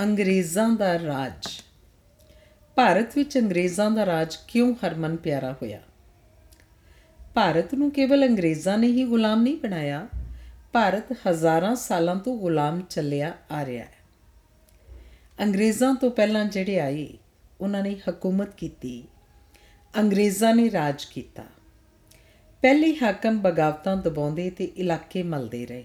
ਅੰਗਰੇਜ਼ਾਂ ਦਾ ਰਾਜ। ਭਾਰਤ ਵਿੱਚ ਅੰਗਰੇਜ਼ਾਂ ਦਾ ਰਾਜ ਕਿਉਂ ਹਰਮਨ ਪਿਆਰਾ ਹੋਇਆ? ਭਾਰਤ ਨੂੰ ਕੇਵਲ ਅੰਗਰੇਜ਼ਾਂ ਨੇ ਹੀ ਗੁਲਾਮ ਨਹੀਂ ਬਣਾਇਆ, ਭਾਰਤ ਹਜ਼ਾਰਾਂ ਸਾਲਾਂ ਤੋਂ ਗੁਲਾਮ ਚੱਲਿਆ ਆ ਰਿਹਾ ਹੈ। ਅੰਗਰੇਜ਼ਾਂ ਤੋਂ ਪਹਿਲਾਂ ਜਿਹੜੇ ਆਏ, ਉਹਨਾਂ ਨੇ ਹਕੂਮਤ ਕੀਤੀ, ਅੰਗਰੇਜ਼ਾਂ ਨੇ ਰਾਜ ਕੀਤਾ। ਪਹਿਲੇ ਹਾਕਮ ਬਗਾਵਤਾਂ ਦਬਾਉਂਦੇ ਤੇ ਇਲਾਕੇ ਮਲਦੇ ਰਹੇ।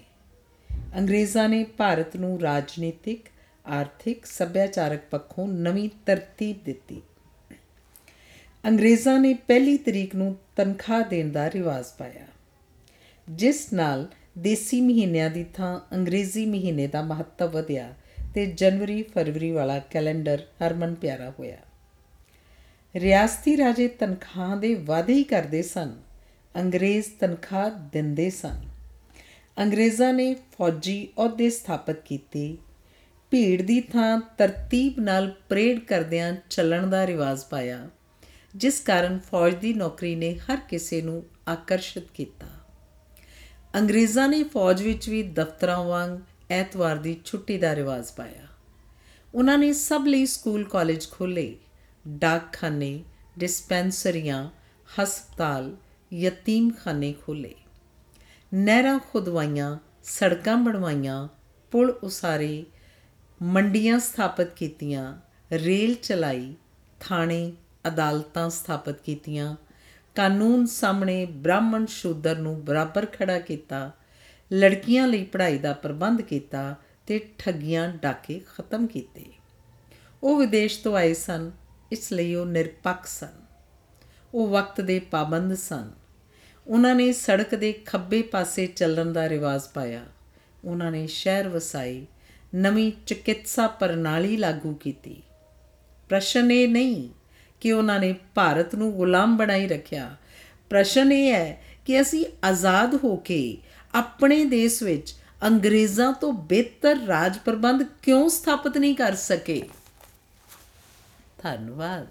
ਅੰਗਰੇਜ਼ਾਂ ਨੇ ਭਾਰਤ ਨੂੰ ਰਾਜਨੀਤਿਕ ਆਰਥਿਕ ਸੱਭਿਆਚਾਰਕ ਪੱਖੋਂ ਨਵੀਂ ਤਰਤੀਬ ਦਿੱਤੀ। ਅੰਗਰੇਜ਼ਾਂ ਨੇ ਪਹਿਲੀ ਤਰੀਕ ਨੂੰ ਤਨਖਾਹ ਦੇਣ ਦਾ ਰਿਵਾਜ ਪਾਇਆ। ਜਿਸ ਨਾਲ ਦੇਸੀ ਮਹੀਨਿਆਂ ਦੀ ਥਾਂ ਅੰਗਰੇਜ਼ੀ ਮਹੀਨੇ ਦਾ ਮਹੱਤਵ ਵਧਿਆ ਤੇ ਜਨਵਰੀ, ਫਰਵਰੀ ਵਾਲਾ ਕੈਲੰਡਰ ਹਰਮਨ ਪਿਆਰਾ ਹੋਇਆ। ਰਿਆਸਤੀ ਰਾਜੇ ਤਨਖਾਹ ਦੇ ਵਾਅਦੇ ਹੀ ਕਰਦੇ ਸਨ। ਅੰਗਰੇਜ਼ ਤਨਖਾਹ ਦਿੰਦੇ ਸਨ। ਅੰਗਰੇਜ਼ਾਂ ਨੇ ਫੌਜੀ ਅਹੁਦੇ ਸਥਾਪਿਤ ਕੀਤੇ ਭੀੜ ਦੀ ਥਾਂ ਤਰਤੀਬ ਨਾਲ ਪਰੇਡ ਕਰਦਿਆਂ ਚੱਲਣ ਦਾ ਰਿਵਾਜ ਪਾਇਆ, ਜਿਸ ਕਾਰਨ ਫੌਜ ਦੀ ਨੌਕਰੀ ਨੇ ਹਰ ਕਿਸੇ ਨੂੰ ਆਕਰਸ਼ਿਤ ਕੀਤਾ। ਅੰਗਰੇਜ਼ਾਂ ਨੇ ਫੌਜ ਵਿੱਚ ਵੀ ਦਫ਼ਤਰਾਂ ਵਾਂਗ ਐਤਵਾਰ ਦੀ ਛੁੱਟੀ ਦਾ ਰਿਵਾਜ ਪਾਇਆ। ਉਹਨਾਂ ਨੇ ਸਭ ਲਈ ਸਕੂਲ ਕਾਲਜ ਖੋਲ੍ਹੇ, ਡਾਕਖਾਨੇ, ਡਿਸਪੈਂਸਰੀਆਂ, ਹਸਪਤਾਲ, ਯਤੀਮਖਾਨੇ ਖੋਲ੍ਹੇ। ਨਹਿਰਾਂ ਖੁਦਵਾਈਆਂ, ਸੜਕਾਂ ਬਣਵਾਈਆਂ, ਪੁਲ ਉਸਾਰੇ ਮੰਡੀਆਂ ਸਥਾਪਿਤ ਕੀਤੀਆਂ, ਰੇਲ ਚਲਾਈ, ਥਾਣੇ, ਅਦਾਲਤਾਂ ਸਥਾਪਿਤ ਕੀਤੀਆਂ। ਕਾਨੂੰਨ ਸਾਹਮਣੇ ਬ੍ਰਾਹਮਣ ਸ਼ੂਦਰ ਨੂੰ ਬਰਾਬਰ ਖੜਾ ਕੀਤਾ, ਲੜਕੀਆਂ ਲਈ ਪੜ੍ਹਾਈ ਦਾ ਪ੍ਰਬੰਧ ਕੀਤਾ ਤੇ ਠੱਗੀਆਂ ਡਾਕੇ ਖਤਮ ਕੀਤੇ। ਉਹ ਵਿਦੇਸ਼ ਤੋਂ ਆਏ ਸਨ, ਇਸ ਲਈ ਉਹ ਨਿਰਪੱਖ ਸਨ। ਉਹ ਵਕਤ ਦੇ ਪਾਬੰਦ ਸਨ। ਉਹਨਾਂ ਨੇ ਸੜਕ ਦੇ ਖੱਬੇ ਪਾਸੇ ਚੱਲਣ ਦਾ ਰਿਵਾਜ ਪਾਇਆ। ਉਹਨਾਂ ਨੇ ਸ਼ਹਿਰ ਵਸਾਈ ਨਵੀਂ ਚਿਕਿਤਸਾ ਪ੍ਰਣਾਲੀ ਲਾਗੂ ਕੀਤੀ। ਪ੍ਰਸ਼ਨ ਇਹ ਨਹੀਂ ਕਿ ਉਹਨਾਂ ਨੇ ਭਾਰਤ ਨੂੰ ਗੁਲਾਮ ਬਣਾਈ ਰੱਖਿਆ। ਪ੍ਰਸ਼ਨ ਇਹ ਹੈ ਕਿ ਅਸੀਂ ਆਜ਼ਾਦ ਹੋ ਕੇ ਆਪਣੇ ਦੇਸ਼ ਵਿੱਚ ਅੰਗਰੇਜ਼ਾਂ ਤੋਂ ਬਿਹਤਰ ਰਾਜ ਪ੍ਰਬੰਧ ਕਿਉਂ ਸਥਾਪਿਤ ਨਹੀਂ ਕਰ ਸਕੇ? ਧੰਨਵਾਦ।